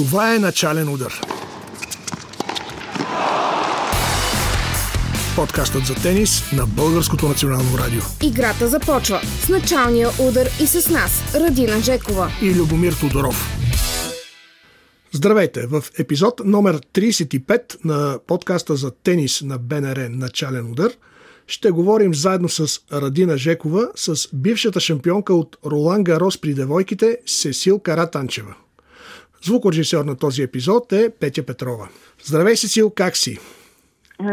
Това е начален удар. Подкастът за тенис на Българското национално радио. Играта започва с началния удар и с нас, Радина Жекова и Любомир Тодоров. Здравейте! В епизод номер 35 на подкаста за тенис на БНР Начален удар ще говорим заедно с Радина Жекова с бившата шампионка от Ролан Гарос при девойките Сесил Каратанчева. Звукорежисьор на този епизод е Петя Петрова. Здравей, Сесил, как си?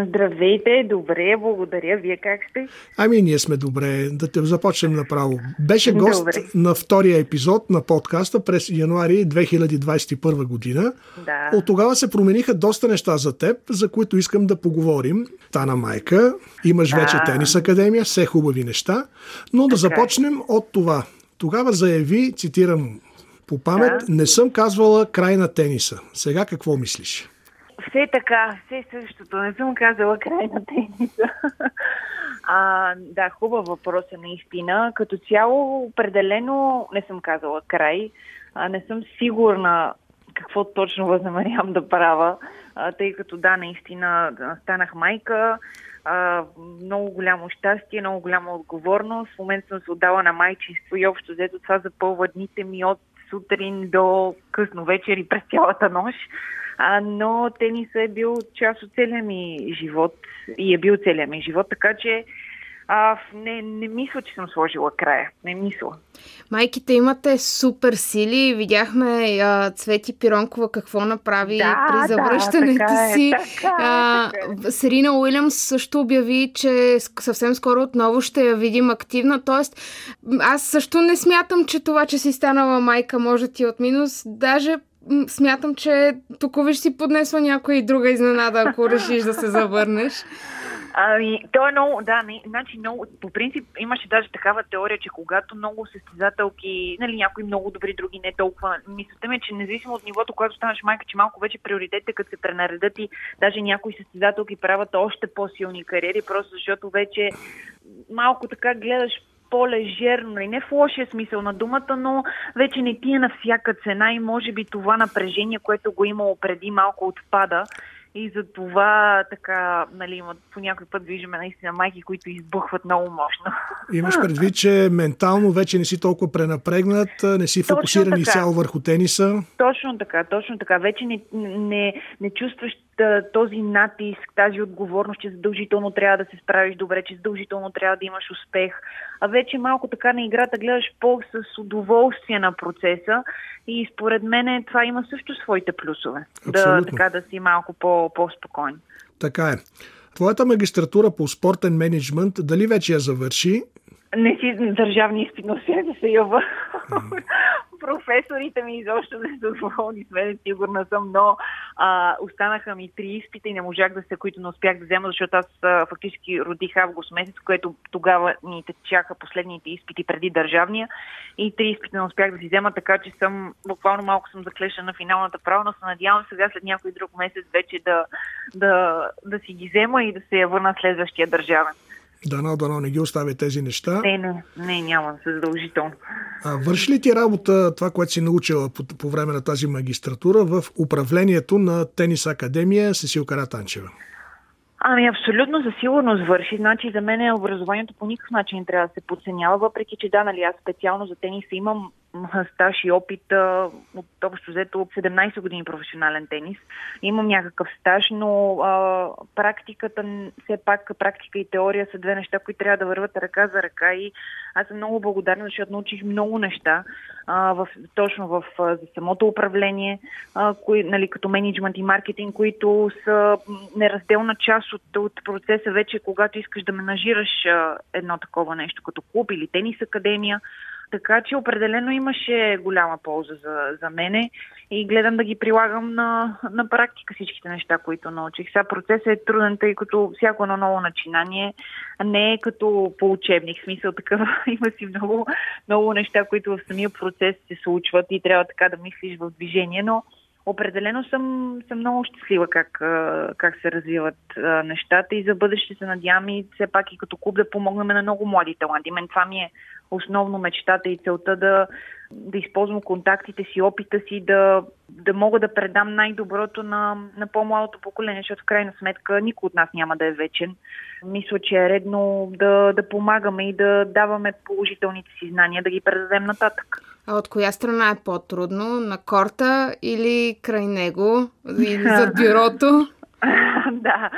Здравейте, добре, благодаря. Вие как сте? Ами, ние сме добре. Да те започнем направо. Беше гост добре. на втория епизод на подкаста през януари 2021 година. Да. От тогава се промениха доста неща за теб, за които искам да поговорим. Тана майка, имаш да. вече тенис академия, все хубави неща. Но да така. Е. започнем от това. Тогава заяви, цитирам по памет, да. не съм казвала край на тениса. Сега какво мислиш? Все така, все същото. Не съм казала край на тениса. А, да, хубав въпрос е наистина. Като цяло, определено не съм казала край. А, не съм сигурна какво точно възнамерявам да правя, а, тъй като да, наистина станах майка. А, много голямо щастие, много голяма отговорност. В момента съм се отдала на майчинство и общо взето това запълва дните ми от сутрин до късно вечер и през цялата нощ. А, но тенисът е бил част от целия ми живот и е бил целия ми живот, така че а, не, не мисля, че съм сложила края. Не мисля. Майките имате супер сили. Видяхме а, Цвети Пиронкова какво направи да, при завръщането да, е, си. Така, а, така е. Серина Уилямс също обяви, че съвсем скоро отново ще я видим активна. Тоест, аз също не смятам, че това, че си станала майка, може ти от минус. Даже смятам, че тук виж си поднесла някоя и друга изненада, ако решиш да се завърнеш. Ами, то е много, да, не, значи много, по принцип имаше даже такава теория, че когато много състезателки, нали, някои много добри, други не толкова, мислята ми, е, че независимо от нивото, когато станеш майка, че малко вече приоритетите, като се пренаредат и даже някои състезателки правят още по-силни кариери, просто защото вече малко така гледаш по-лежерно, и нали, не в лошия смисъл на думата, но вече не ти е на всяка цена и може би това напрежение, което го имало преди малко отпада и за това така, нали, по някой път виждаме наистина майки, които избухват много мощно. Имаш предвид, че ментално вече не си толкова пренапрегнат, не си фокусиран изцяло върху тениса? Точно така, точно така. Вече не, не, не чувстваш този натиск, тази отговорност, че задължително трябва да се справиш добре, че задължително трябва да имаш успех. А вече малко така на играта гледаш по-с удоволствие на процеса и според мен това има също своите плюсове. Да, така да си малко по, по-спокоен. Така е. Твоята магистратура по спортен менеджмент, дали вече я завърши? Не си държавни изпит, но да се ява професорите ми изобщо не са доволни с мен, сигурна съм, но а, останаха ми три изпита и не можах да се, които не успях да взема, защото аз а, фактически родих август месец, което тогава ни течаха последните изпити преди държавния. И три изпита не успях да си взема, така че съм буквално малко съм заклеша на финалната права, но се надявам сега след някой друг месец вече да, да, да си ги взема и да се я върна следващия държавен. Дано, дано не ги оставя тези неща. Не, не, не, няма, се задължително. А върши ли ти работа това, което си научила по, по време на тази магистратура в управлението на Тенис Академия Сесил Каратанчева? Ами абсолютно със сигурност върши. Значи за мен образованието по никакъв начин не трябва да се подценява, въпреки че да, нали, аз специално за тениса имам стаж и опит а, от общо взето 17 години професионален тенис. Имам някакъв стаж, но а, практиката, все пак практика и теория са две неща, които трябва да върват ръка за ръка и аз съм много благодарна, защото научих много неща а, в, точно в, за самото управление, а, кои, нали, като менеджмент и маркетинг, които са неразделна част от, от процеса вече, когато искаш да менажираш а, едно такова нещо, като клуб или тенис академия. Така че определено имаше голяма полза за, за мене и гледам да ги прилагам на, на практика всичките неща, които научих. Сега процесът е труден, тъй като всяко едно ново начинание не е като по учебник. Смисъл такъв има си много, много неща, които в самия процес се случват и трябва така да мислиш в движение, но определено съм, съм много щастлива как, как се развиват нещата и за бъдеще се надявам и все пак и като клуб да помогнем на много млади таланти. Мен това ми е основно мечтата и целта да, да използвам контактите си, опита си, да, да мога да предам най-доброто на, на по-младото поколение, защото в крайна сметка никой от нас няма да е вечен. Мисля, че е редно да, да помагаме и да даваме положителните си знания, да ги предадем нататък. А от коя страна е по-трудно? На корта или край него? Или зад бюрото? да,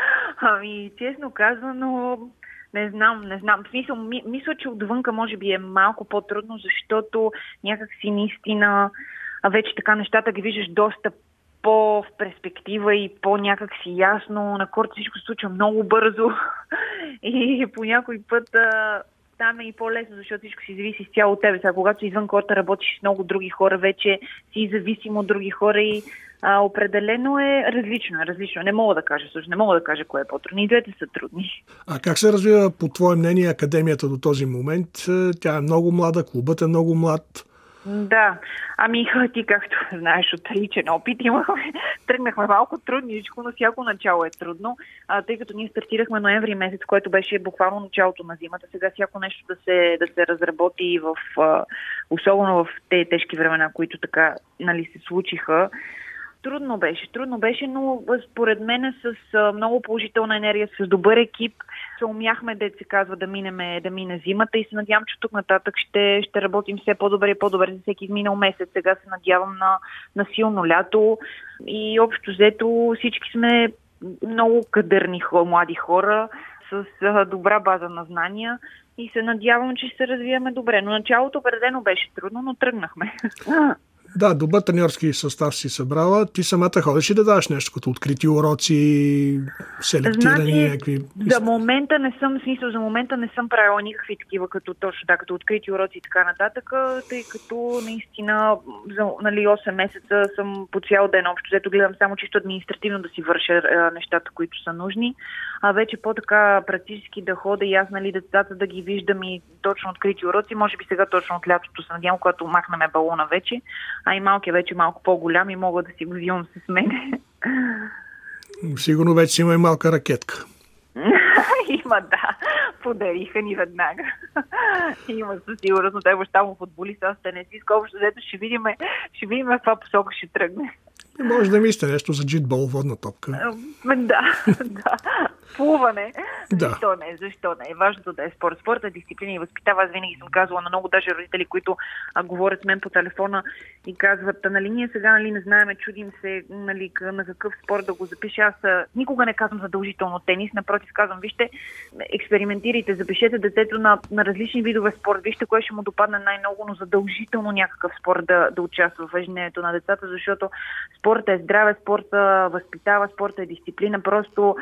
ами честно казано, не знам, не знам. В смисъл, ми, мисля, че отвънка може би е малко по-трудно, защото някак си наистина вече така нещата ги виждаш доста по-в перспектива и по-някак си ясно. На корт всичко се случва много бързо и по някой път там е и по-лесно, защото всичко си зависи с цяло от тебе. Сега, когато извън корта работиш с много други хора, вече си зависим от други хора и а, определено е различно. Различно. Не мога да кажа също. Не мога да кажа кое е по-трудно. И двете са трудни. А как се развива, по твое мнение, академията до този момент? Тя е много млада, клубът е много млад. Да, ами ти както знаеш от личен опит, имахме, тръгнахме малко трудничко, но всяко начало е трудно, а, тъй като ние стартирахме ноември месец, което беше буквално началото на зимата. Сега всяко нещо да се, да се разработи в, особено в тези тежки времена, които така нали, се случиха. Трудно беше, трудно беше, но според мен с много положителна енергия, с добър екип, се умяхме, да се казва, да, минеме, да мине зимата и се надявам, че тук нататък ще, ще работим все по-добре и по-добре за всеки изминал месец. Сега се надявам на, на силно лято и общо взето всички сме много кадърни млади хора с добра база на знания и се надявам, че ще се развиваме добре. Но началото определено беше трудно, но тръгнахме. Да, добър треньорски състав си събрала. Ти самата ходиш и да даваш нещо като открити уроци, селектирани значи, някакви... За момента не съм, смисъл, за момента не съм правила никакви такива, като точно да, като открити уроци и така нататък, тъй като наистина за нали, 8 месеца съм по цял ден общо, взето гледам само чисто административно да си върша а, нещата, които са нужни, а вече по-така практически да хода и аз, нали, децата да ги виждам и точно открити уроци, може би сега точно от лятото се надявам, когато махнаме балона вече, а и малки вече малко по-голям и мога да си го взимам с мене. Сигурно вече има и малка ракетка. Има, да. Подариха ни веднага. Има със сигурност, но той баща му футболист, аз не си общо, взето ще видим, ще видим в каква посока ще тръгне. Може да мислите нещо за джитбол, водна топка. Да, да плуване. Да. Защо не? Защо не? Важното да е спорт. Спорт е дисциплина и възпитава. Аз винаги съм казвала на много даже родители, които а, говорят с мен по телефона и казват, нали, ние сега нали, не знаеме, чудим се нали, на какъв спорт да го запиша. Аз а, никога не казвам задължително тенис, напротив казвам, вижте, експериментирайте, запишете детето на, на различни видове спорт, вижте кое ще му допадне най-много, но задължително някакъв спорт да, да участва в ежедневието на децата, защото спорта е здраве, спорта възпитава, спорта е дисциплина. Просто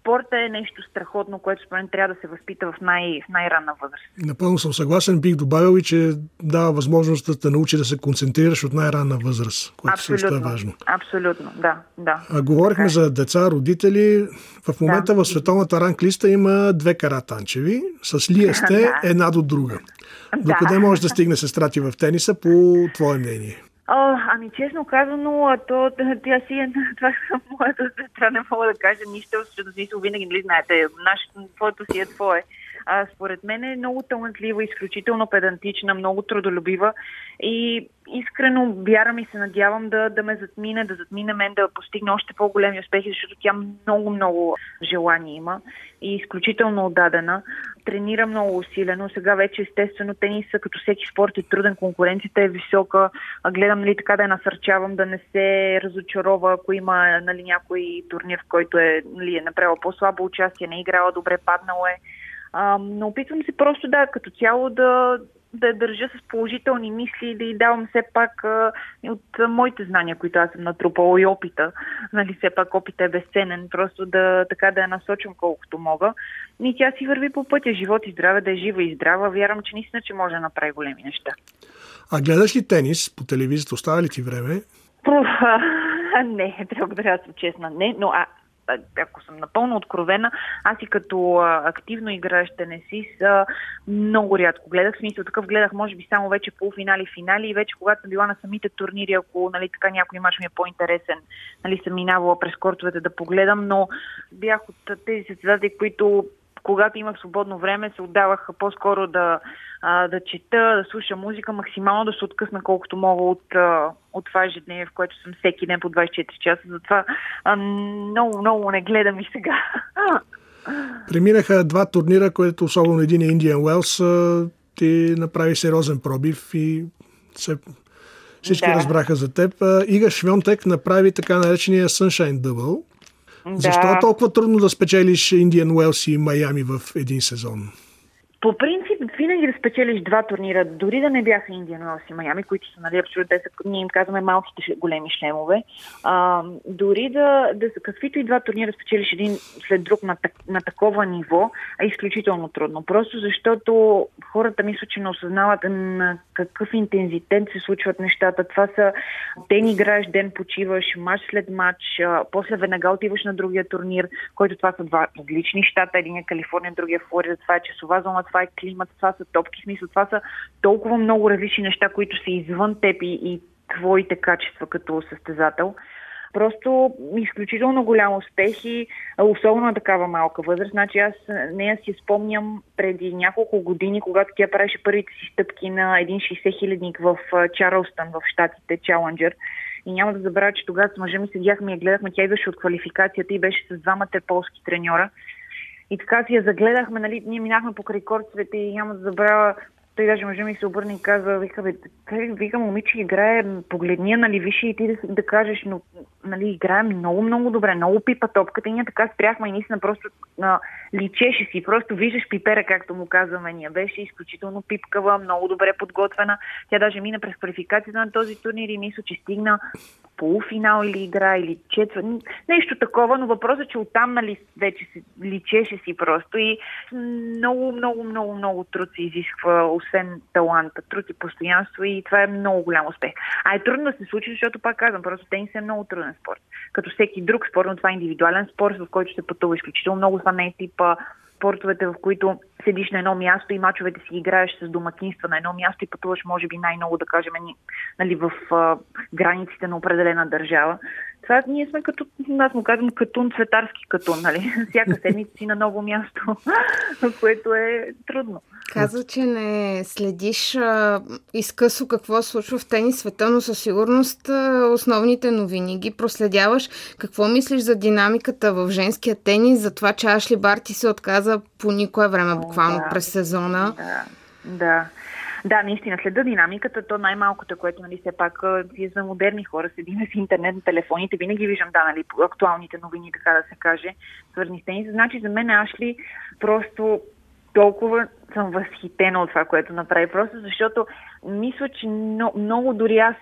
спорта е нещо страхотно, което според мен трябва да се възпита в, най- в най-ранна възраст. Напълно съм съгласен. Бих добавил и, че дава възможност да те научи да се концентрираш от най-ранна възраст, което също е важно. Абсолютно, да. да. А, говорихме така. Е. за деца, родители. В момента да. в световната ранглиста има две каратанчеви. С Лия сте да. една до друга. Докъде да. може да стигне сестра ти в тениса, по твое мнение? О, ами честно казано, то, тя си е, това моята сестра, не мога да кажа нищо, защото смисъл винаги, нали знаете, нашето, твоето си е твое. А, според мен е много талантлива, изключително педантична, много трудолюбива и искрено вярвам и се надявам да, да ме затмине, да затмине мен, да постигне още по-големи успехи, защото тя много-много желание има и изключително отдадена. Тренира много усилено. Сега вече естествено тениса, като всеки спорт е труден, конкуренцията е висока. Гледам нали, така да я насърчавам да не се разочарова, ако има нали, някой турнир, в който е, нали, е направила по-слабо участие, не е играла добре, паднало е. А, но опитвам се просто да, като цяло да, да я държа с положителни мисли и да й давам все пак а, от а, моите знания, които аз съм натрупала и опита. Нали, все пак опита е безценен, просто да, така да я насочвам колкото мога. И тя си върви по пътя, живот и здраве, да е жива и здрава. Вярвам, че наистина, че може да направи големи неща. А гледаш ли тенис по телевизията? Остава ли ти време? Пуф, не, трябва да съм честна. Не, но а, ако съм напълно откровена, аз и като активно играещ тенесист много рядко гледах. В смисъл такъв гледах, може би, само вече полуфинали, финали и вече когато съм била на самите турнири, ако нали, така някой мач ми е по-интересен, нали, съм минавала през кортовете да погледам, но бях от тези състезатели, които когато имах свободно време, се отдавах по-скоро да, а, да чета, да слушам музика, максимално да се откъсна колкото мога от, а, от това ежедневие, в което съм всеки ден по 24 часа. Затова а, много, много не гледам и сега. Преминаха два турнира, което особено един е Indian Wells, ти направи сериозен пробив и се, всички да. разбраха за теб. Ига Швионтек направи така наречения Sunshine Double. Да. Защо е толкова трудно да спечелиш Indian Wells и Майами в един сезон? По принцип, винаги да спечелиш два турнира, дори да не бяха Индиан Уелс и Майами, които са, нали, абсолютно, те са, ние им казваме малките големи шлемове, а, дори да, да са каквито и два турнира спечелиш един след друг на, на такова ниво, е изключително трудно. Просто защото хората мисля, че не осъзнават на какъв интензитет се случват нещата. Това са ден играеш, ден почиваш, матч след матч, а, после веднага отиваш на другия турнир, който това са два различни щата, един е Калифорния, другия е Флорида, това е часова зона, това е климат, това са топки, смисъл, това са толкова много различни неща, които са извън теб и, и твоите качества като състезател. Просто изключително голям успех и особено на такава малка възраст. Значи аз нея си спомням преди няколко години, когато тя правеше първите си стъпки на един 60 хилядник в Чарлстън в щатите, Челенджер. И няма да забравя, че тогава с мъжа ми седяхме и гледахме. Тя идваше от квалификацията и беше с двамата полски треньора. И така си я загледахме, нали, ние минахме покрай корцовете и няма да забравя той даже мъжа ми се обърна и каза, вика, бе, вика, момиче играе, погледни нали, виж и ти да, да кажеш, но, нали, играе много, много добре, много пипа топката и ние така спряхме и наистина просто а, личеше си, просто виждаш пипера, както му казваме ние. Беше изключително пипкава, много добре подготвена. Тя даже мина през квалификацията на този турнир и мисля, че стигна полуфинал или игра, или четвър. Нещо такова, но въпросът е, че оттам нали, вече се личеше си просто и много, много, много, много труд се изисква, освен таланта, труд и постоянство и това е много голям успех. А е трудно да се случи, защото пак казвам, просто тенис е много труден спорт. Като всеки друг спорт, но това е индивидуален спорт, в който се пътува изключително много. Това не е типа спортовете, в които седиш на едно място и мачовете си играеш с домакинства на едно място и пътуваш, може би, най-много, да кажем, нали, в а, границите на определена държава. Това ние сме като, аз му казвам, катун, цветарски катун, нали? Всяка седмица си на ново място, което е трудно. Казва, че не следиш а, изкъсо какво случва в тенис света, но със сигурност а, основните новини ги проследяваш. Какво мислиш за динамиката в женския тенис, за това, че Ашли Барти се отказа по никое време, буквално да, през сезона? Да, да. Да, наистина, следа динамиката, то най-малкото, което, нали, все пак, вие за модерни хора, седиме в интернет на телефоните, винаги виждам, да, нали, актуалните новини, така да се каже, свързани с тенис. Значи, за мен Ашли просто толкова съм възхитена от това, което направи. Просто защото мисля, че много, много дори аз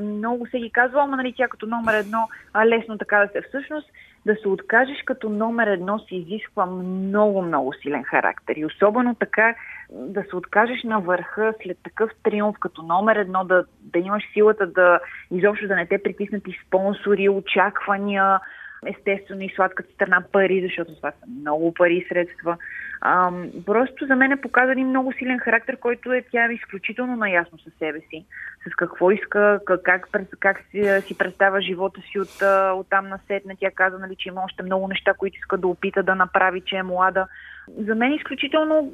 много се ги казва, ама нали тя като номер едно, а лесно така да се. Всъщност да се откажеш като номер едно се изисква много, много силен характер. И особено така да се откажеш на върха след такъв триумф като номер едно, да, да имаш силата да изобщо да не те притиснат и спонсори, очаквания, естествено и сладката страна пари, защото това са много пари и средства. А, просто за мен е показан един много силен характер, който е тя е изключително наясно със себе си, с какво иска, как, как, как си, си представя живота си от, от там на сетне. Тя каза, нали, че има още много неща, които иска да опита да направи, че е млада. За мен изключително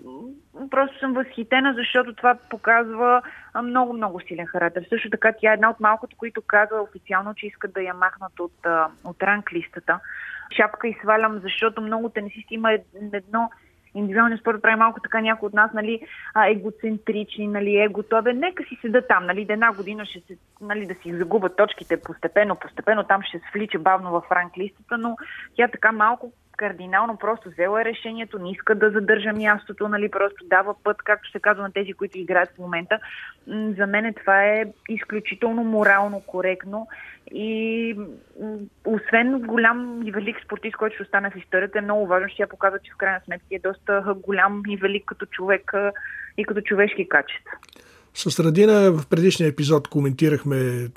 просто съм възхитена, защото това показва много, много силен характер. Също така тя е една от малкото, които казва официално, че искат да я махнат от, от ранглистата. Шапка и свалям, защото много тенисисти има едно индивидуалния спорт прави малко така някои от нас, нали, егоцентрични, нали, его, нека си седа там, нали, да една година ще се, нали, да си загубят точките постепенно, постепенно, там ще свлича бавно в ранглистата, но тя така малко кардинално просто взела решението, не иска да задържа мястото, нали, просто дава път, както се казва на тези, които играят в момента. За мен това е изключително морално коректно и освен голям и велик спортист, който ще остане в историята, е много важно, че тя показва, че в крайна сметка е доста голям и велик като човек и като човешки качества. С Радина в предишния епизод коментирахме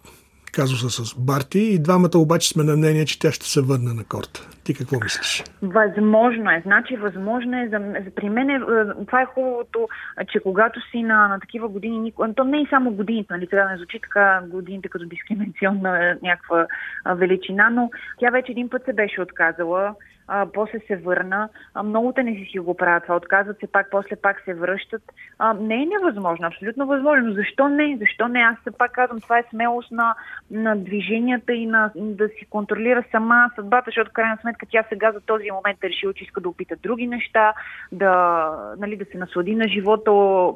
казуса с Барти и двамата обаче сме на мнение, че тя ще се върне на корта. Ти какво мислиш? Възможно е. Значи, възможно е. За, при мен е, е, това е хубавото, че когато си на, на такива години, то не е само годините, нали, трябва да не звучи така годините като дискриминационна някаква величина, но тя вече един път се беше отказала а, после се върна. А, много тениси си го правят това, отказват се пак, после пак се връщат. А, не е невъзможно, абсолютно възможно. Но защо не? Защо не? Аз се пак казвам, това е смелост на, на движенията и на, да си контролира сама съдбата, защото крайна сметка тя сега за този момент е решила, че иска да опита други неща, да, нали, да се наслади на живота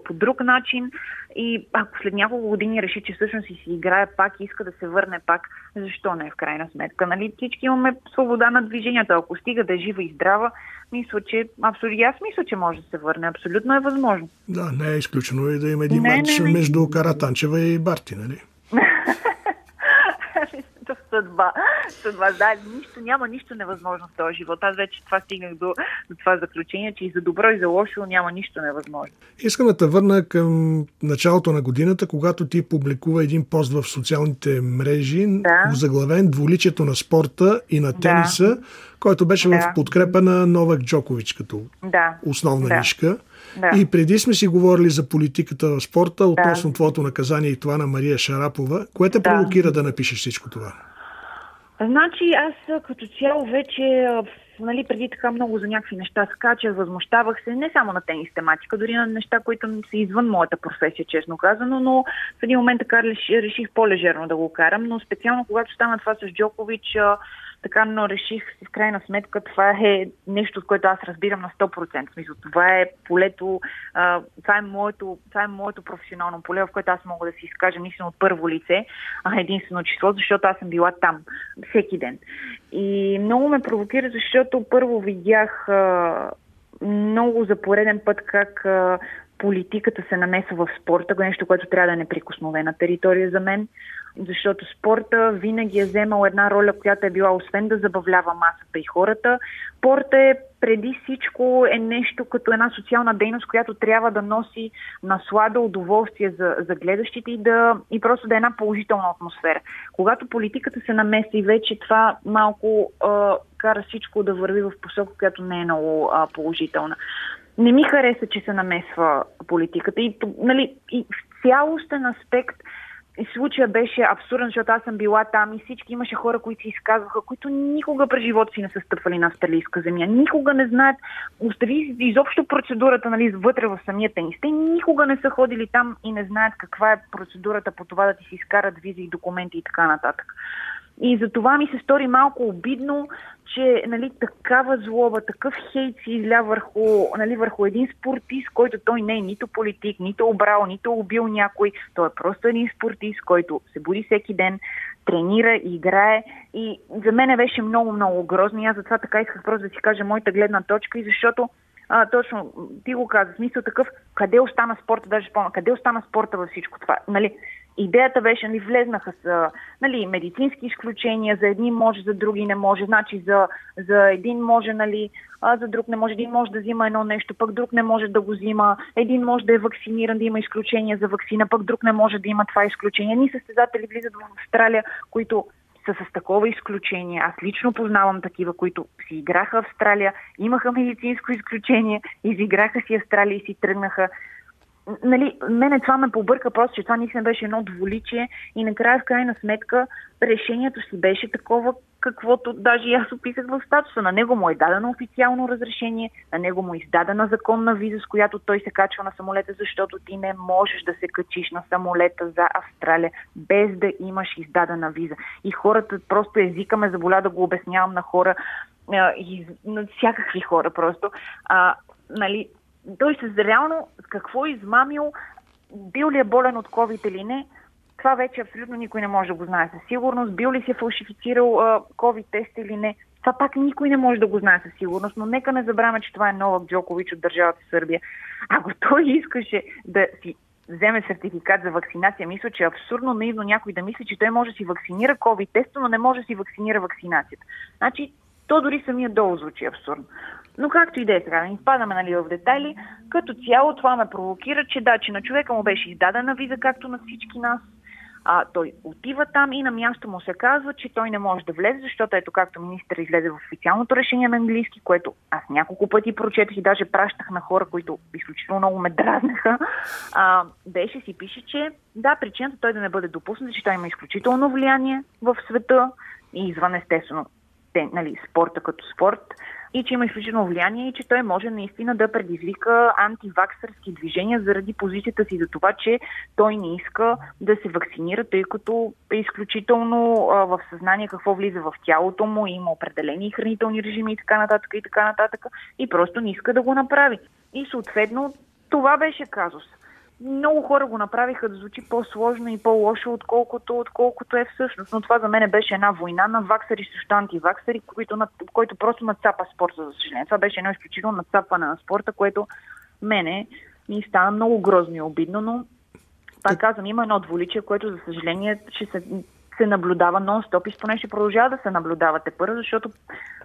по друг начин. И ако след няколко години реши, че всъщност си си играе пак и иска да се върне пак, защо не в крайна сметка? Нали? Всички имаме свобода на движението. Ако стига да е жива и здрава, мисля, че абсолютно аз мисля, че може да се върне. Абсолютно е възможно. Да, не е изключено и да има един матч между Каратанчева и Барти, нали? Съдба. съдба. Да, нищо, няма нищо невъзможно в този живот. Аз вече това стигнах до, до това заключение, че и за добро и за лошо няма нищо невъзможно. Искам да те върна към началото на годината, когато ти публикува един пост в социалните мрежи, да. заглавен Дволичието на спорта и на тениса, да. който беше да. в подкрепа на Новак Джокович като да. основна да. нишка. Да. И преди сме си говорили за политиката в спорта, относно да. твоето наказание и това на Мария Шарапова. Кое те да. провокира да напишеш всичко това? Значи аз като цяло вече нали, преди така много за някакви неща скачах, възмущавах се, не само на тенис тематика, дори на неща, които са извън моята професия, честно казано, но в един момент така реших по-лежерно да го карам, но специално когато стана това с Джокович, така, но реших в крайна сметка, това е нещо, от което аз разбирам на 100%. Смисъл, това е полето, това, е моето, това е моето професионално поле, в което аз мога да си изкажа наистина от първо лице, а единствено число, защото аз съм била там всеки ден. И много ме провокира, защото първо видях много за пореден път как политиката се намесва в спорта, нещо, което трябва да е неприкосновена територия за мен защото спорта винаги е вземал една роля, която е била освен да забавлява масата и хората. Спорта е преди всичко е нещо като една социална дейност, която трябва да носи наслада, удоволствие за, за гледащите и, да, и просто да е една положителна атмосфера. Когато политиката се намеси, вече това малко а, кара всичко да върви в посока, която не е много а, положителна. Не ми хареса, че се намесва политиката и, нали, и в цялостен аспект случая беше абсурден, защото аз съм била там и всички имаше хора, които се изказваха, които никога през живота си не са стъпвали на австралийска земя. Никога не знаят, остави изобщо процедурата нали, вътре в самия тенис. Те никога не са ходили там и не знаят каква е процедурата по това да ти си изкарат визи и документи и така нататък. И за това ми се стори малко обидно, че нали, такава злоба, такъв хейт си изля върху, нали, върху един спортист, който той не е нито политик, нито обрал, нито убил някой. Той е просто един спортист, който се буди всеки ден, тренира, играе и за мен беше много, много грозно и аз затова така исках просто да си кажа моята гледна точка и защото а, точно, ти го каза, смисъл такъв, къде остана спорта, даже спомня, къде остана спорта във всичко това? Нали, идеята беше, нали, влезнаха с нали, медицински изключения, за едни може, за други не може, значи за, за един може, нали, а за друг не може, един може да взима едно нещо, пък друг не може да го взима, един може да е вакциниран, да има изключения за вакцина, пък друг не може да има това изключение. Ни състезатели влизат в Австралия, които са с такова изключение. Аз лично познавам такива, които си играха Австралия, имаха медицинско изключение, изиграха си Австралия и си тръгнаха нали, мене това ме побърка просто, че това наистина беше едно дволичие и накрая в крайна сметка решението си беше такова, каквото даже и аз описах в статуса. На него му е дадено официално разрешение, на него му е издадена законна виза, с която той се качва на самолета, защото ти не можеш да се качиш на самолета за Австралия без да имаш издадена виза. И хората, просто езика ме заболя да го обяснявам на хора, и на всякакви хора просто. А, нали, той се реално какво е измамил, бил ли е болен от COVID или не, това вече абсолютно никой не може да го знае със сигурност. Бил ли си е фалшифицирал а, COVID тест или не, това пак никой не може да го знае със сигурност, но нека не забравяме, че това е Новак Джокович от държавата Сърбия. Ако той искаше да си вземе сертификат за вакцинация, мисля, че е абсурдно наивно някой да мисли, че той може да си вакцинира COVID теста, но не може да си вакцинира вакцинацията. Значи, то дори самия долу звучи абсурдно. Но както и да е сега, изпадаме нали, в детайли, като цяло това ме провокира, че да, че на човека му беше издадена виза, както на всички нас. А, той отива там и на място му се казва, че той не може да влезе, защото ето както министър излезе в официалното решение на английски, което аз няколко пъти прочетох и даже пращах на хора, които изключително много ме дразнаха, а, беше си пише, че да, причината той да не бъде допуснат, че той има изключително влияние в света и извън естествено те, нали, спорта като спорт, и че има изключително влияние и че той може наистина да предизвика антиваксърски движения заради позицията си за това, че той не иска да се вакцинира, тъй като е изключително а, в съзнание какво влиза в тялото му, има определени хранителни режими и така нататък и така нататък и просто не иска да го направи. И съответно това беше казус много хора го направиха да звучи по-сложно и по-лошо, отколкото, отколкото е всъщност. Но това за мен беше една война на ваксари срещу антиваксари, който, който просто нацапа спорта, за съжаление. Това беше едно изключително нацапване на спорта, което мене ми стана много грозно и обидно, но пак казвам, има едно дволичие, което за съжаление ще се, се наблюдава нон-стоп и поне ще продължава да се наблюдавате първо, защото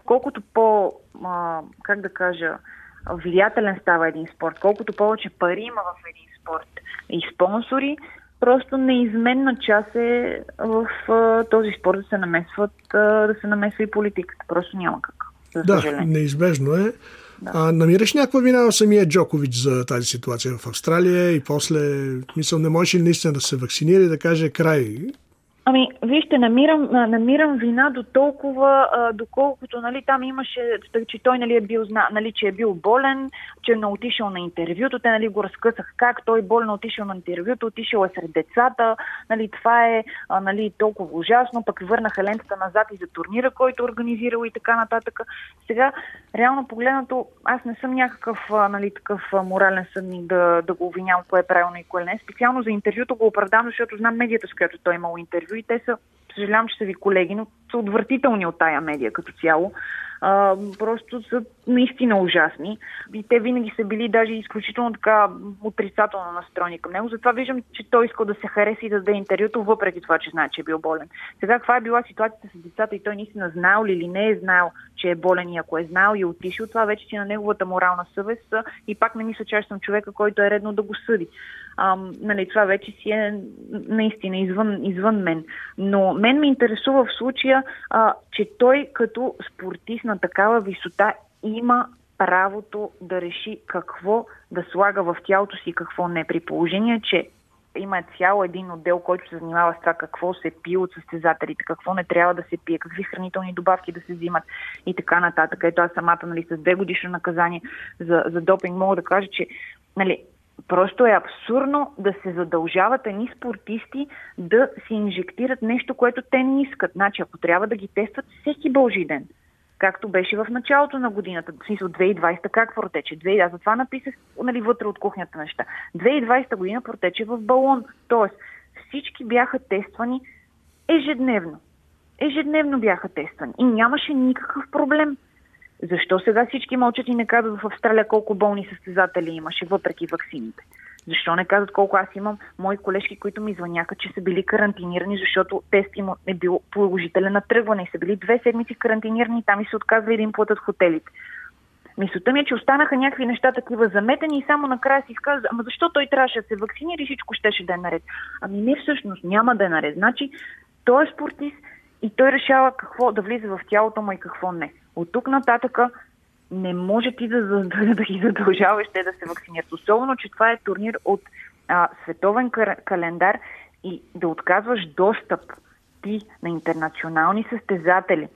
колкото по, а, как да кажа, влиятелен става един спорт, колкото повече пари има в един спорт и спонсори, просто неизменна част е в а, този спорт да се намесват, а, да се намесва и политиката. Просто няма как. Да, неизбежно е. Да. А, намираш някаква вина в самия Джокович за тази ситуация в Австралия и после, мисъл, не можеш ли наистина да се вакцинира и да каже край? Ами, вижте, намирам, намирам вина до толкова, доколкото нали, там имаше, че той нали, е бил, нали, че е бил болен, че е отишъл на интервюто, те нали, го разкъсаха как той болен отишъл на интервюто, отишъл е сред децата, нали, това е нали, толкова ужасно, пък върнаха лентата назад и за турнира, който организирал и така нататък. Сега, реално погледнато, аз не съм някакъв нали, такъв морален съдник да, да го обвинявам кое е правилно и кое не. е. Специално за интервюто го оправдам, защото знам медията, с която той е имал интервю и те са, съжалявам, че са ви колеги, но са отвратителни от тая медия като цяло. А, просто са наистина ужасни. И те винаги са били даже изключително така отрицателно настроени към него. Затова виждам, че той искал да се хареса и да даде интервюто, въпреки това, че знае, че е бил болен. Сега каква е била ситуацията с децата и той наистина знаел ли или не е знаел, че е болен и ако е знал и е отишъл, това вече си на неговата морална съвест и пак не мисля, че аз съм човека, който е редно да го съди. Ам, нали, това вече си е наистина извън, извън мен. Но мен ме интересува в случая, а, че той като спортист на такава висота има правото да реши какво да слага в тялото си и какво не. При положение, че има цял един отдел, който се занимава с това какво се пие от състезателите, какво не трябва да се пие, какви хранителни добавки да се взимат и така нататък. Ето аз самата нали, с две годишно наказание за, за допинг мога да кажа, че нали, Просто е абсурдно да се задължават едни спортисти да си инжектират нещо, което те не искат. Значи, ако трябва да ги тестват всеки Божий ден, както беше в началото на годината, в смисъл 2020, как протече? 2000, аз затова написах нали, вътре от кухнята неща. 2020 година протече в балон. Тоест, всички бяха тествани ежедневно. Ежедневно бяха тествани и нямаше никакъв проблем. Защо сега всички мълчат и не казват в Австралия колко болни състезатели имаше, въпреки ваксините? Защо не казват колко аз имам мои колежки, които ми звъняха, че са били карантинирани, защото тест им е бил положителен на тръгване и са били две седмици карантинирани, там и се отказвали да им платят хотелите. Мисълта ми е, че останаха някакви неща такива заметени и само накрая си изказва, ама защо той трябваше да се вакцинира и всичко щеше да е наред. Ами не всъщност, няма да е наред. Значи, той е спортист и той решава какво да влиза в тялото му и какво не. От тук нататъка не може ти да, да, да ги задължаваш те да се вакцинират. Особено, че това е турнир от а, световен календар и да отказваш достъп ти на интернационални състезатели.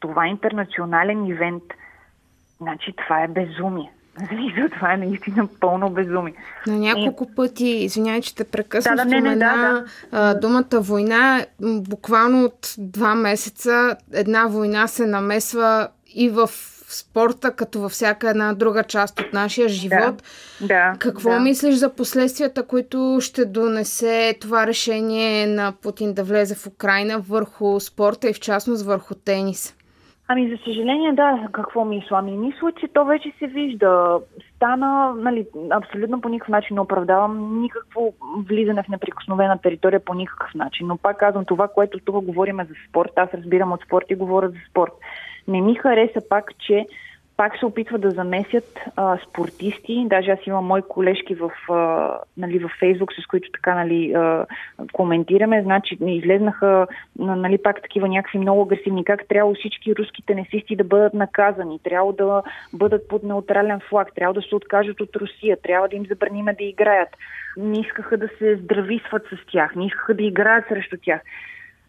Това е интернационален ивент. Значи това е безумие. Зависа, това е наистина пълно безумие. На няколко и... пъти, извинявай, че те прекъсвам, да, да, не, не, да, да. думата война. Буквално от два месеца една война се намесва и в спорта, като във всяка една друга част от нашия живот. Да, да, Какво да. мислиш за последствията, които ще донесе това решение на Путин да влезе в Украина върху спорта и в частност върху тенис? Ами, за съжаление, да, какво мисля? Ами, мисля, че то вече се вижда. Стана, нали, абсолютно по никакъв начин не оправдавам никакво влизане в неприкосновена територия по никакъв начин. Но пак казвам това, което тук говорим за спорт. Аз разбирам от спорт и говоря за спорт. Не ми хареса пак, че пак се опитват да замесят а, спортисти. Даже аз имам мои колежки в, а, нали, в Фейсбук, с които така нали, а, коментираме. Значи излезнаха нали, пак такива някакви много агресивни, как трябва всички руски тенесисти да бъдат наказани, трябва да бъдат под неутрален флаг, трябва да се откажат от Русия, трябва да им забраниме да играят. Не искаха да се здрависват с тях, не искаха да играят срещу тях.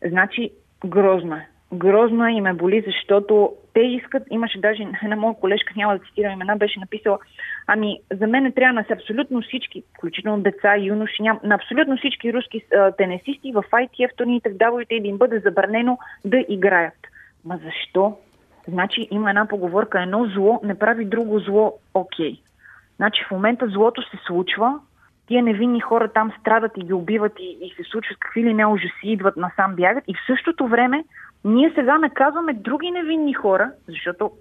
Значи, грозно е. Грозно е и ме боли, защото те искат, имаше даже една моя колежка, няма да цитирам имена, беше написала, ами за мен трябва на абсолютно всички, включително деца, юноши, ням, на абсолютно всички руски а, тенесисти в ITF турните, в WTA да им бъде забранено да играят. Ма защо? Значи има една поговорка, едно зло не прави друго зло окей. Значи в момента злото се случва, тия невинни хора там страдат и ги убиват и, и се случват какви ли не ужаси, идват насам бягат и в същото време ние сега наказваме други невинни хора, защото,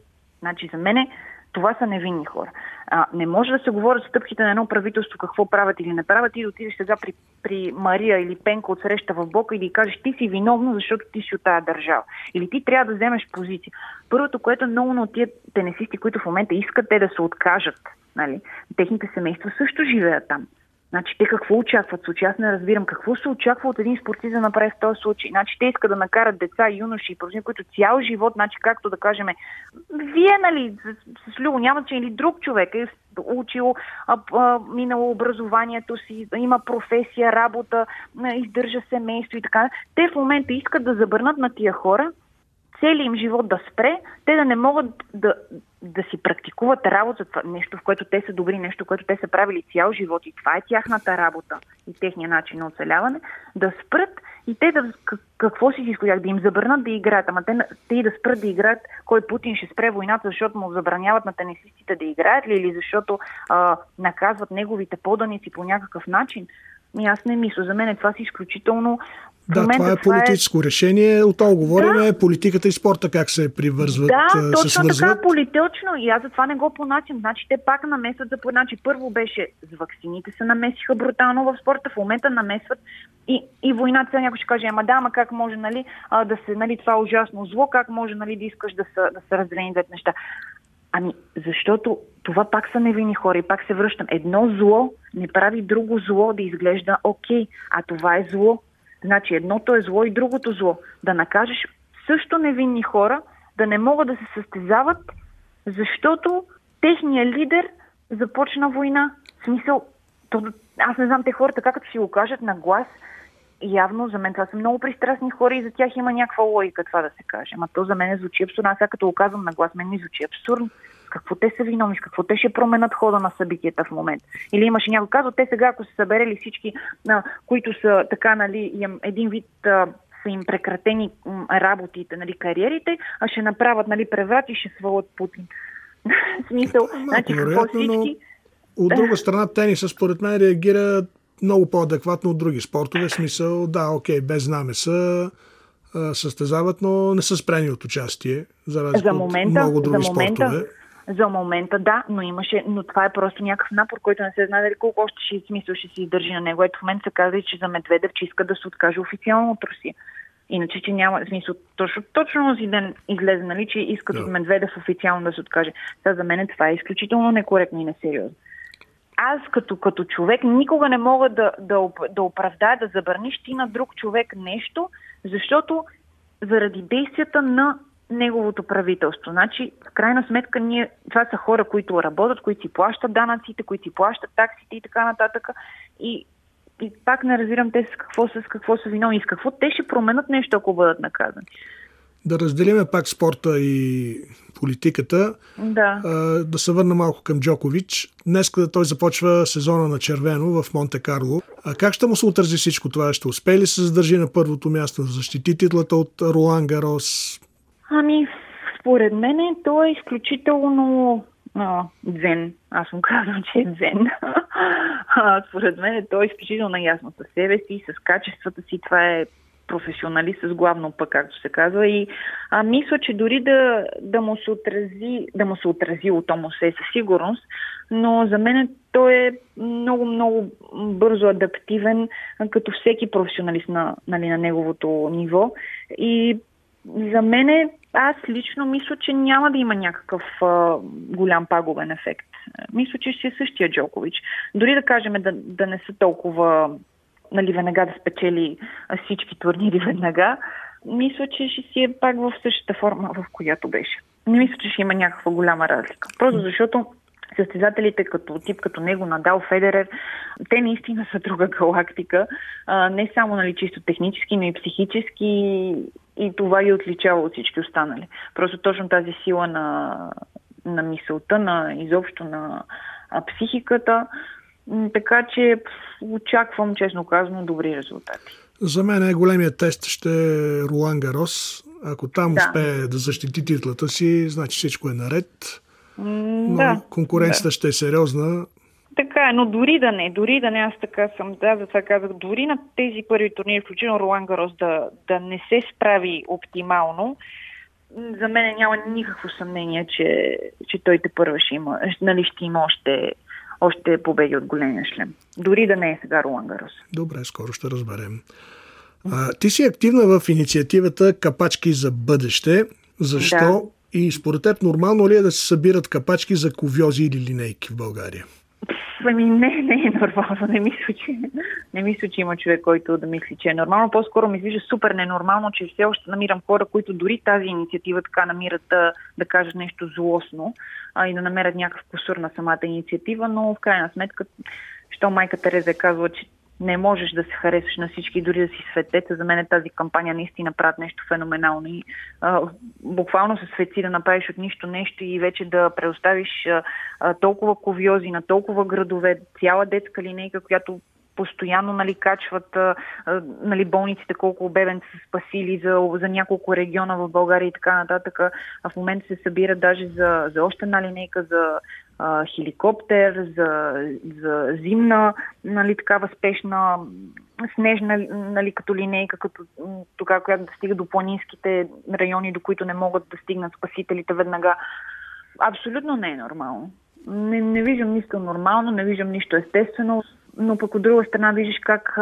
значи за мене, това са невинни хора. А, не може да се говорят стъпките на едно правителство какво правят или не правят и да отидеш сега при, при Мария или Пенко от среща в Бока и да кажеш ти си виновно, защото ти си от тази държава. Или ти трябва да вземеш позиция. Първото, което е много от тия тенесисти, които в момента искат те да се откажат, нали, техните семейства също живеят там. Значи те какво очакват случай? Аз не разбирам какво се очаква от един спортист да направи в този случай. Значи те искат да накарат деца, юноши и прочни, които цял живот, значи както да кажем, вие, нали, с, с Любо, няма че или друг човек е учил, а, а, минало образованието си, има професия, работа, издържа семейство и така. Те в момента искат да забърнат на тия хора целият им живот да спре, те да не могат да, да си практикуват работа, нещо в което те са добри, нещо, което те са правили цял живот и това е тяхната работа и техния начин на оцеляване, да спрат и те да, какво си изходях, да им забранат да играят, ама те, те и да спрат да играят, кой Путин ще спре войната, защото му забраняват на тенисистите да играят ли, или защото а, наказват неговите поданици по някакъв начин. И аз не мисля. За мен това си изключително да, момента, това е политическо това е... решение. От това говорим да. е политиката и спорта как се привързват, да, точно се свързват. така политично и аз за това не го поначим. Значи те пак намесват за по Значи първо беше с вакцините се намесиха брутално в спорта, в момента намесват и, и войната. Някой ще каже, ама да, ама как може нали, а, да се, нали, това е ужасно зло, как може нали, да искаш да са, да са разделени двете неща. Ами, защото това пак са невинни хора и пак се връщам. Едно зло не прави друго зло да изглежда окей, а това е зло. Значи едното е зло и другото зло. Да накажеш също невинни хора да не могат да се състезават, защото техният лидер започна война. В смисъл, аз не знам те хората как като си го кажат на глас, явно за мен това са много пристрастни хора и за тях има някаква логика това да се каже. Ама то за мен звучи абсурдно. Аз сега като го казвам на глас, мен ми звучи абсурдно. Какво те са виновни, какво те ще променят хода на събитията в момента. Или имаше някой казал, те сега, ако са съберели всички, които са така, нали, един вид са им прекратени работите, нали, кариерите, а ще направят нали, преврат и ще свалят Путин. смисъл, значи какво всички... От друга страна, тениса според мен реагира много по-адекватно от други спортове. Смисъл, да, окей, без знаме са, състезават, но не са спрени от участие, за разлика за момента, от много други за момента, спортове. За момента да, но имаше, но това е просто някакъв напор, който не се знае дали колко още ще смисъл ще си издържи на него. Ето в момента се казва, че за Медведев, че иска да се откаже официално от Русия. Иначе, че няма смисъл. Точно, точно този ден излезе, нали, че искат да. от Медведев официално да се откаже. Сега за мен това е изключително некоректно и несериозно аз като, като човек никога не мога да, да, да оправдая, да забраниш ти на друг човек нещо, защото заради действията на неговото правителство. Значи, в крайна сметка, ние, това са хора, които работят, които си плащат данъците, които си плащат таксите и така нататък. И, и пак не разбирам те с какво, с какво са виновни и с какво те ще променят нещо, ако бъдат наказани. Да разделиме пак спорта и политиката. Да. А, да се върна малко към Джокович. Днес той започва сезона на червено в Монте Карло. А как ще му се отрази всичко това? Ще успее ли се задържи на първото място, защити титлата от Ролан Гарос? Ами, според мен той е изключително а, дзен. Аз му казвам, че е дзен. а, според мен той е изключително ясно със себе си, с качествата си. Това е професионалист с главно пък, както се казва. И а, мисля, че дори да, да му се отрази, да му се отрази от му се със сигурност, но за мен той е много, много бързо адаптивен, като всеки професионалист на, нали, на неговото ниво. И за мен аз лично мисля, че няма да има някакъв а, голям пагубен ефект. Мисля, че ще е същия Джокович. Дори да кажем да, да не са толкова нали, веднага да спечели всички турнири веднага, мисля, че ще си е пак в същата форма, в която беше. Не мисля, че ще има някаква голяма разлика. Просто защото състезателите като тип като него, Надал, Федерер, те наистина са друга галактика. А, не само нали, чисто технически, но и психически и това ги отличава от всички останали. Просто точно тази сила на, на мисълта, на изобщо на психиката. Така че очаквам, честно казано, добри резултати. За мен е големият тест ще е Ролан Гарос. Ако там да. успее да защити титлата си, значи всичко е наред. Но да. конкуренцията да. ще е сериозна. Така е, но дори да не, дори да не, аз така съм, да, за това казах, дори на тези първи турнири, включително Ролан Гарос, да, да не се справи оптимално, за мен няма никакво съмнение, че, че той те първа ще има, нали ще има още, още победи от големия шлем. Дори да не е сега Ролан Гарос. Добре, скоро ще разберем. А, ти си активна в инициативата Капачки за бъдеще. Защо? Да. И според теб нормално ли е да се събират капачки за ковьози или линейки в България? Ами не, не е нормално. Не мисля, че, не мисля, че има човек, който да мисли, че е нормално. По-скоро ми вижда супер ненормално, че все още намирам хора, които дори тази инициатива така намират да, да кажат нещо злостно а, и да намерят някакъв косур на самата инициатива, но в крайна сметка, що майка Тереза е казва, че не можеш да се харесаш на всички, дори да си светец. За мен тази кампания наистина правят нещо феноменално и а, буквално се свети да направиш от нищо нещо и вече да предоставиш а, толкова ковиози на толкова градове, цяла детска линейка, която постоянно нали, качват а, нали, болниците, колко бебенци са спасили за, за няколко региона в България и така нататък. А в момента се събира даже за, за още една линейка за а, хеликоптер, за, за зимна, нали, такава спешна снежна нали, като линейка, като тогава, която да стига до планинските райони, до които не могат да стигнат спасителите веднага. Абсолютно не е нормално. Не, не виждам нищо нормално, не виждам нищо естествено, но пък от друга страна виждаш как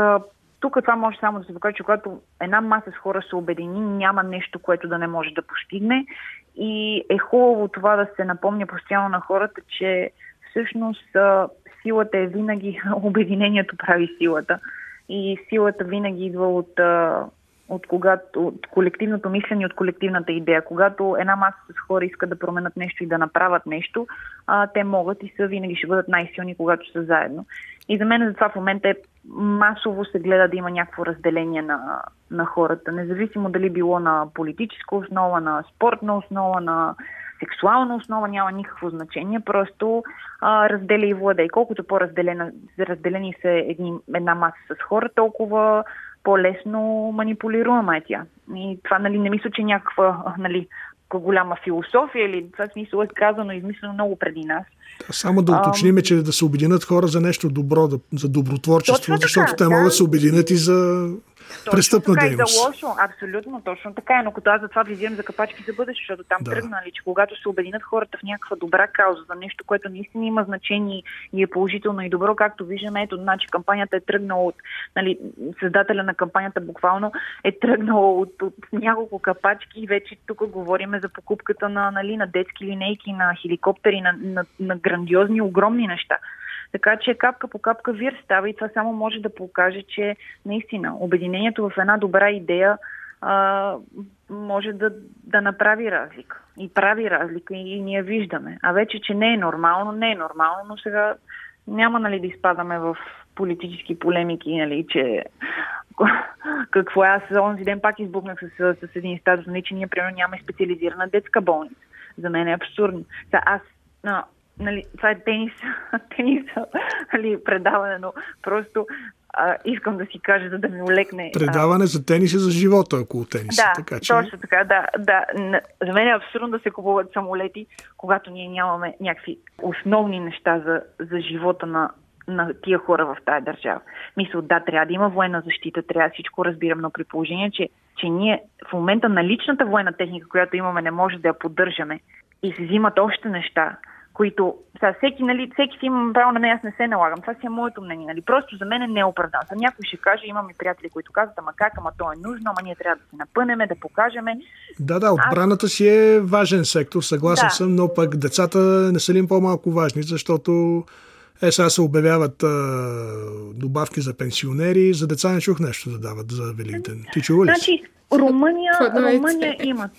тук това може само да се покаже, че когато една маса с хора се обедини, няма нещо, което да не може да постигне. И е хубаво това да се напомня постоянно на хората, че всъщност силата е винаги, обединението прави силата. И силата винаги идва от, от, когато, от колективното мислене, от колективната идея. Когато една маса с хора иска да променят нещо и да направят нещо, а, те могат и са винаги ще бъдат най-силни, когато са заедно. И за мен затова в момента е масово се гледа да има някакво разделение на, на хората, независимо дали било на политическа основа, на спортна основа, на сексуална основа, няма никакво значение, просто а, разделя и владей. Колкото по-разделени са едни, една маса с хора, толкова по-лесно манипулируема е тя. И това нали, не мисля, че някаква нали, голяма философия или това смисъл е казано и измислено много преди нас. Да, само да уточним, че да се обединят хора за нещо добро, за добротворчество, защото те могат да се обединят и за точно престъпна така дейност. И за лошо, абсолютно, точно така е, но като аз за това визирам за капачки за бъдеще, защото там да. тръгна, нали, че когато се обединят хората в някаква добра кауза, за нещо, което наистина има значение и е положително и добро, както виждаме, ето, значи кампанията е тръгнала от, нали, създателя на кампанията буквално е тръгнала от, от няколко капачки и вече тук говорим за покупката на, нали, на детски линейки, на хеликоптери, на, на, на грандиозни, огромни неща. Така че капка по капка вир става и това само може да покаже, че наистина обединението в една добра идея а, може да, да направи разлика. И прави разлика и, и ние виждаме. А вече, че не е нормално, не е нормално, но сега няма нали, да изпадаме в политически полемики, нали, че какво е. Аз онзи ден пак избухнах с, с, един статус, нали, че ние примерно нямаме специализирана детска болница. За мен е абсурдно. Та, аз нали, това е тенис, тенис нали, предаване, но просто а, искам да си кажа, за да ми олекне. Предаване за тенис и за живота около тениса. Да, така, че... точно така, да, да. За мен е абсурдно да се купуват самолети, когато ние нямаме някакви основни неща за, за живота на, на тия хора в тази държава. Мисля, да, трябва да има военна защита, трябва всичко разбирам, но при положение, че, че ние в момента на личната военна техника, която имаме, не може да я поддържаме и се взимат още неща, които сега, всеки, нали, всеки си има право на мен, аз не се налагам. Това си е моето мнение. Нали. Просто за мен е неоправдано. За някой ще каже, имаме приятели, които казват, ама как, ама то е нужно, ама ние трябва да се напънеме, да покажеме. Да, да, отбраната аз... си е важен сектор, съгласен да. съм, но пък децата не са ли им по-малко важни, защото е, сега се обявяват а, добавки за пенсионери, за деца не чух нещо да дават за Великден. Ти чува ли Значи, Румъния, Румъния имат.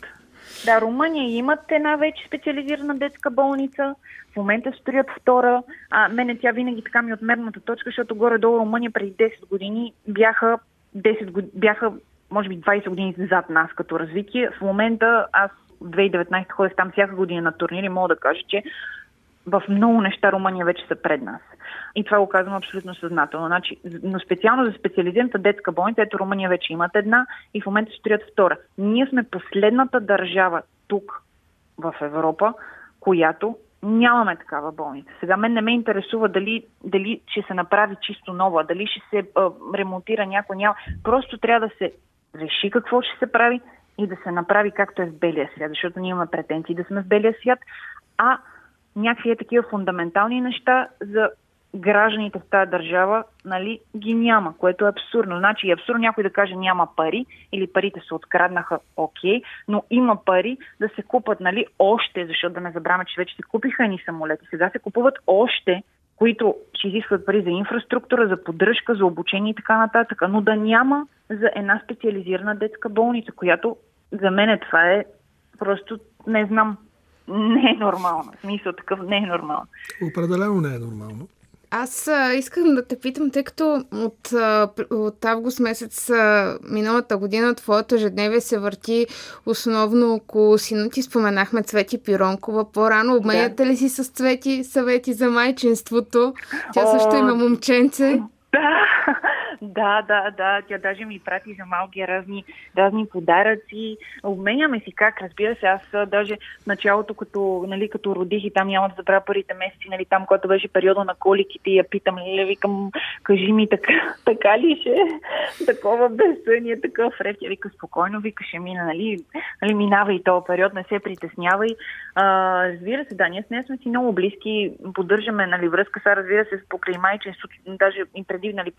Да, Румъния имат една вече специализирана детска болница. В момента строят втора. А, мене тя винаги така ми е отмерната точка, защото горе-долу Румъния преди 10 години бяха 10 год... бяха може би 20 години зад нас като развитие. В момента аз в 2019 ходех там всяка година на турнири, мога да кажа, че в много неща Румъния вече са пред нас. И това го казвам абсолютно съзнателно. Значи, но специално за специализираната детска болница, ето Румъния вече имат една и в момента строят втора. Ние сме последната държава тук в Европа, която нямаме такава болница. Сега мен не ме интересува дали, дали ще се направи чисто нова, дали ще се а, ремонтира някой няма. Просто трябва да се реши какво ще се прави и да се направи както е в белия свят, защото ние имаме претенции да сме в белия свят, а някакви такива фундаментални неща за гражданите в тази държава нали, ги няма, което е абсурдно. Значи е абсурдно някой да каже няма пари или парите се откраднаха, окей, но има пари да се купат нали, още, защото да не забравяме, че вече се купиха ни самолети. Сега се купуват още, които ще изискват пари за инфраструктура, за поддръжка, за обучение и така нататък, но да няма за една специализирана детска болница, която за мен това е просто, не знам, не е нормално. В смисъл такъв не е нормално. Определено не е нормално. Аз а, искам да те питам, тъй като от, от август месец а, миналата година твоето ежедневие се върти основно около сина ти. Споменахме Цвети Пиронкова. По-рано обменяте да. ли си с Цвети съвети за майчинството? Тя О, също има момченце. Да, да, да, да. Тя даже ми прати за малки разни, разни подаръци. Обменяме си как, разбира се. Аз даже в началото, като, нали, като родих и там няма да забравя първите месеци, нали, там, когато беше периода на коликите, я питам, ли, викам, кажи ми така, така ли ще? Такова безсъние, такъв ред. Тя вика, спокойно, вика, ще мина, нали, нали минава и този период, не се притеснявай. А, разбира се, да, ние с нея сме си много близки, поддържаме нали, връзка, сега разбира се, покрай майчинството, даже и преди нали,